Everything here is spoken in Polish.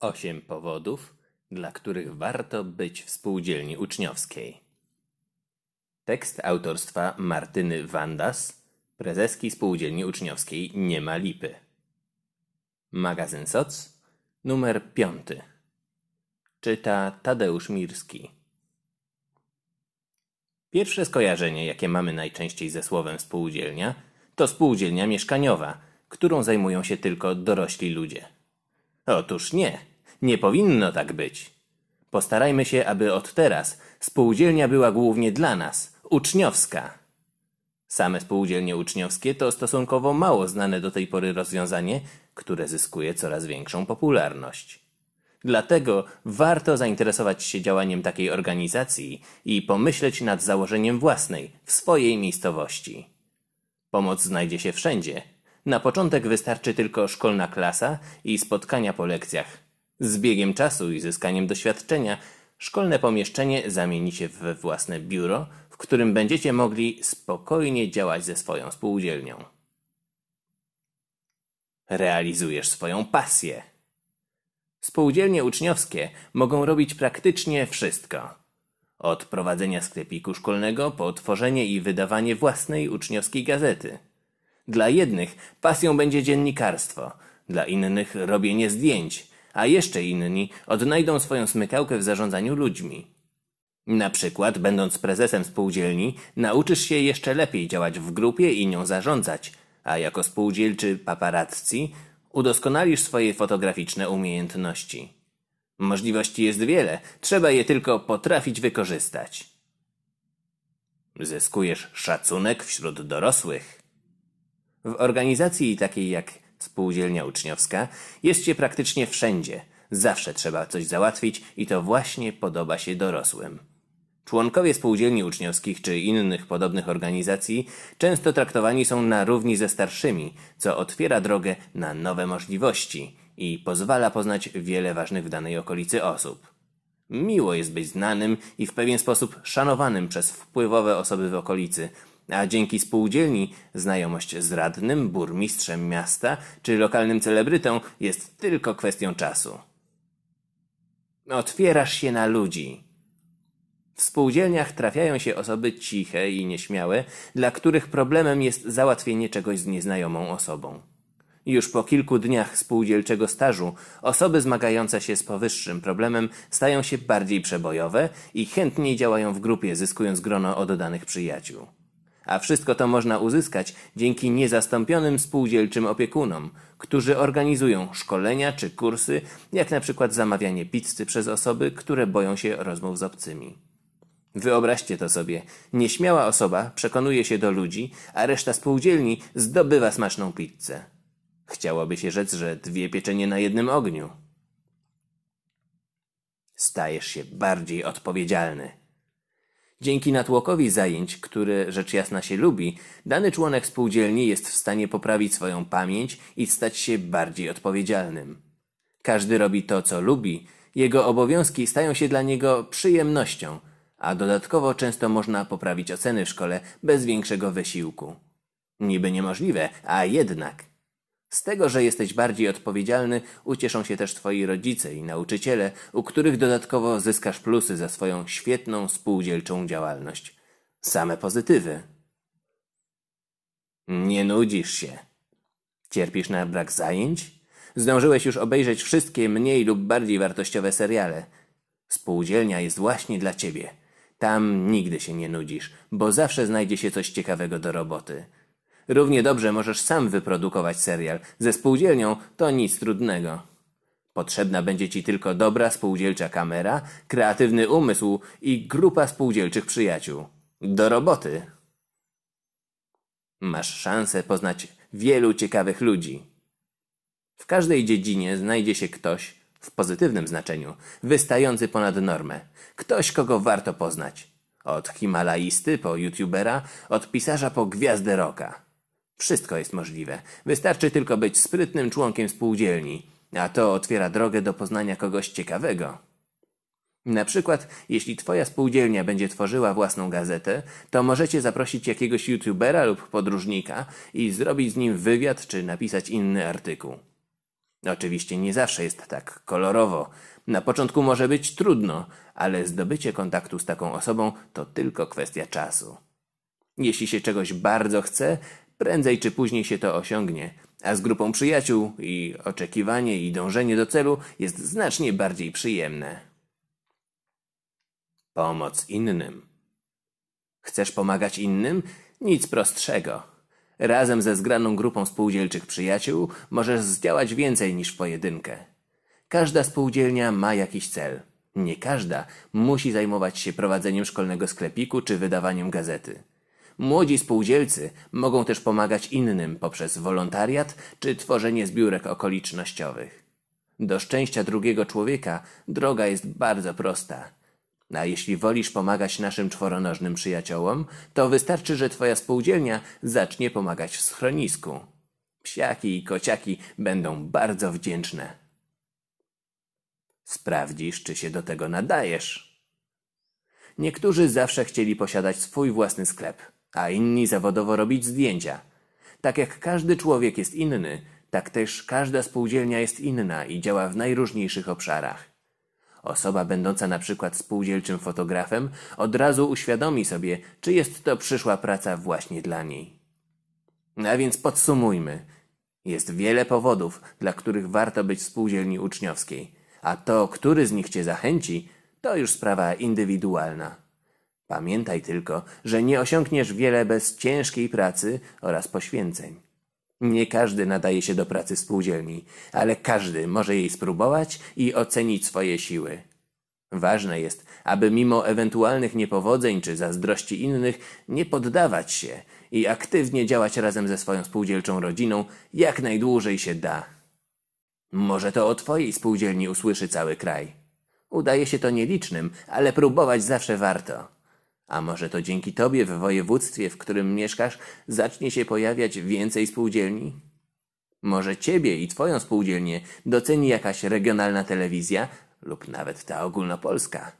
Osiem powodów, dla których warto być w spółdzielni uczniowskiej. Tekst autorstwa Martyny Wandas, prezeski spółdzielni uczniowskiej Nie ma lipy. Magazyn SOC, numer piąty. Czyta Tadeusz Mirski. Pierwsze skojarzenie, jakie mamy najczęściej ze słowem spółdzielnia, to spółdzielnia mieszkaniowa, którą zajmują się tylko dorośli ludzie. Otóż nie, nie powinno tak być. Postarajmy się, aby od teraz spółdzielnia była głównie dla nas, uczniowska. Same spółdzielnie uczniowskie to stosunkowo mało znane do tej pory rozwiązanie, które zyskuje coraz większą popularność. Dlatego warto zainteresować się działaniem takiej organizacji i pomyśleć nad założeniem własnej, w swojej miejscowości. Pomoc znajdzie się wszędzie. Na początek wystarczy tylko szkolna klasa i spotkania po lekcjach. Z biegiem czasu i zyskaniem doświadczenia szkolne pomieszczenie zamieni się we własne biuro, w którym będziecie mogli spokojnie działać ze swoją spółdzielnią. Realizujesz swoją pasję. Spółdzielnie uczniowskie mogą robić praktycznie wszystko. Od prowadzenia sklepiku szkolnego po tworzenie i wydawanie własnej uczniowskiej gazety. Dla jednych pasją będzie dziennikarstwo, dla innych robienie zdjęć, a jeszcze inni odnajdą swoją smykałkę w zarządzaniu ludźmi. Na przykład, będąc prezesem spółdzielni, nauczysz się jeszcze lepiej działać w grupie i nią zarządzać, a jako spółdzielczy paparazzi udoskonalisz swoje fotograficzne umiejętności. Możliwości jest wiele, trzeba je tylko potrafić wykorzystać. Zyskujesz szacunek wśród dorosłych. W organizacji takiej jak spółdzielnia uczniowska jest się praktycznie wszędzie. Zawsze trzeba coś załatwić i to właśnie podoba się dorosłym. Członkowie spółdzielni uczniowskich czy innych podobnych organizacji często traktowani są na równi ze starszymi, co otwiera drogę na nowe możliwości i pozwala poznać wiele ważnych w danej okolicy osób. Miło jest być znanym i w pewien sposób szanowanym przez wpływowe osoby w okolicy, a dzięki spółdzielni znajomość z radnym, burmistrzem miasta czy lokalnym celebrytą jest tylko kwestią czasu. Otwierasz się na ludzi. W spółdzielniach trafiają się osoby ciche i nieśmiałe, dla których problemem jest załatwienie czegoś z nieznajomą osobą. Już po kilku dniach spółdzielczego stażu osoby zmagające się z powyższym problemem stają się bardziej przebojowe i chętniej działają w grupie, zyskując grono oddanych przyjaciół. A wszystko to można uzyskać dzięki niezastąpionym spółdzielczym opiekunom, którzy organizują szkolenia czy kursy, jak na przykład zamawianie pizzy przez osoby, które boją się rozmów z obcymi. Wyobraźcie to sobie. Nieśmiała osoba przekonuje się do ludzi, a reszta spółdzielni zdobywa smaczną pizzę. Chciałoby się rzec, że dwie pieczenie na jednym ogniu. Stajesz się bardziej odpowiedzialny. Dzięki natłokowi zajęć, które rzecz jasna się lubi, dany członek spółdzielni jest w stanie poprawić swoją pamięć i stać się bardziej odpowiedzialnym. Każdy robi to, co lubi, jego obowiązki stają się dla niego przyjemnością – a dodatkowo często można poprawić oceny w szkole bez większego wysiłku. Niby niemożliwe, a jednak. Z tego, że jesteś bardziej odpowiedzialny, ucieszą się też twoi rodzice i nauczyciele, u których dodatkowo zyskasz plusy za swoją świetną spółdzielczą działalność. Same pozytywy. Nie nudzisz się. Cierpisz na brak zajęć? Zdążyłeś już obejrzeć wszystkie mniej lub bardziej wartościowe seriale. Spółdzielnia jest właśnie dla ciebie. Tam nigdy się nie nudzisz, bo zawsze znajdzie się coś ciekawego do roboty. Równie dobrze możesz sam wyprodukować serial. Ze spółdzielnią to nic trudnego. Potrzebna będzie ci tylko dobra spółdzielcza kamera, kreatywny umysł i grupa spółdzielczych przyjaciół. Do roboty. Masz szansę poznać wielu ciekawych ludzi. W każdej dziedzinie znajdzie się ktoś, w pozytywnym znaczeniu, wystający ponad normę. Ktoś, kogo warto poznać. Od Himalajisty po youtubera, od pisarza po gwiazdę roka. Wszystko jest możliwe. Wystarczy tylko być sprytnym członkiem spółdzielni, a to otwiera drogę do poznania kogoś ciekawego. Na przykład, jeśli twoja spółdzielnia będzie tworzyła własną gazetę, to możecie zaprosić jakiegoś youtubera lub podróżnika i zrobić z nim wywiad czy napisać inny artykuł. Oczywiście nie zawsze jest tak kolorowo. Na początku może być trudno, ale zdobycie kontaktu z taką osobą to tylko kwestia czasu. Jeśli się czegoś bardzo chce, prędzej czy później się to osiągnie, a z grupą przyjaciół i oczekiwanie i dążenie do celu jest znacznie bardziej przyjemne. Pomoc innym. Chcesz pomagać innym? Nic prostszego. Razem ze zgraną grupą spółdzielczych przyjaciół możesz zdziałać więcej niż w pojedynkę. Każda spółdzielnia ma jakiś cel. Nie każda musi zajmować się prowadzeniem szkolnego sklepiku czy wydawaniem gazety. Młodzi spółdzielcy mogą też pomagać innym poprzez wolontariat czy tworzenie zbiórek okolicznościowych. Do szczęścia drugiego człowieka droga jest bardzo prosta. A jeśli wolisz pomagać naszym czworonożnym przyjaciołom, to wystarczy, że twoja spółdzielnia zacznie pomagać w schronisku. Psiaki i kociaki będą bardzo wdzięczne. Sprawdzisz, czy się do tego nadajesz. Niektórzy zawsze chcieli posiadać swój własny sklep, a inni zawodowo robić zdjęcia. Tak jak każdy człowiek jest inny, tak też każda spółdzielnia jest inna i działa w najróżniejszych obszarach. Osoba będąca na przykład spółdzielczym fotografem od razu uświadomi sobie, czy jest to przyszła praca właśnie dla niej. A więc podsumujmy. Jest wiele powodów, dla których warto być w spółdzielni uczniowskiej, a to, który z nich cię zachęci, to już sprawa indywidualna. Pamiętaj tylko, że nie osiągniesz wiele bez ciężkiej pracy oraz poświęceń. Nie każdy nadaje się do pracy spółdzielni, ale każdy może jej spróbować i ocenić swoje siły. Ważne jest, aby mimo ewentualnych niepowodzeń czy zazdrości innych nie poddawać się i aktywnie działać razem ze swoją spółdzielczą rodziną jak najdłużej się da. Może to o Twojej spółdzielni usłyszy cały kraj. Udaje się to nielicznym, ale próbować zawsze warto. A może to dzięki tobie w województwie, w którym mieszkasz, zacznie się pojawiać więcej spółdzielni? Może ciebie i twoją spółdzielnię doceni jakaś regionalna telewizja lub nawet ta ogólnopolska.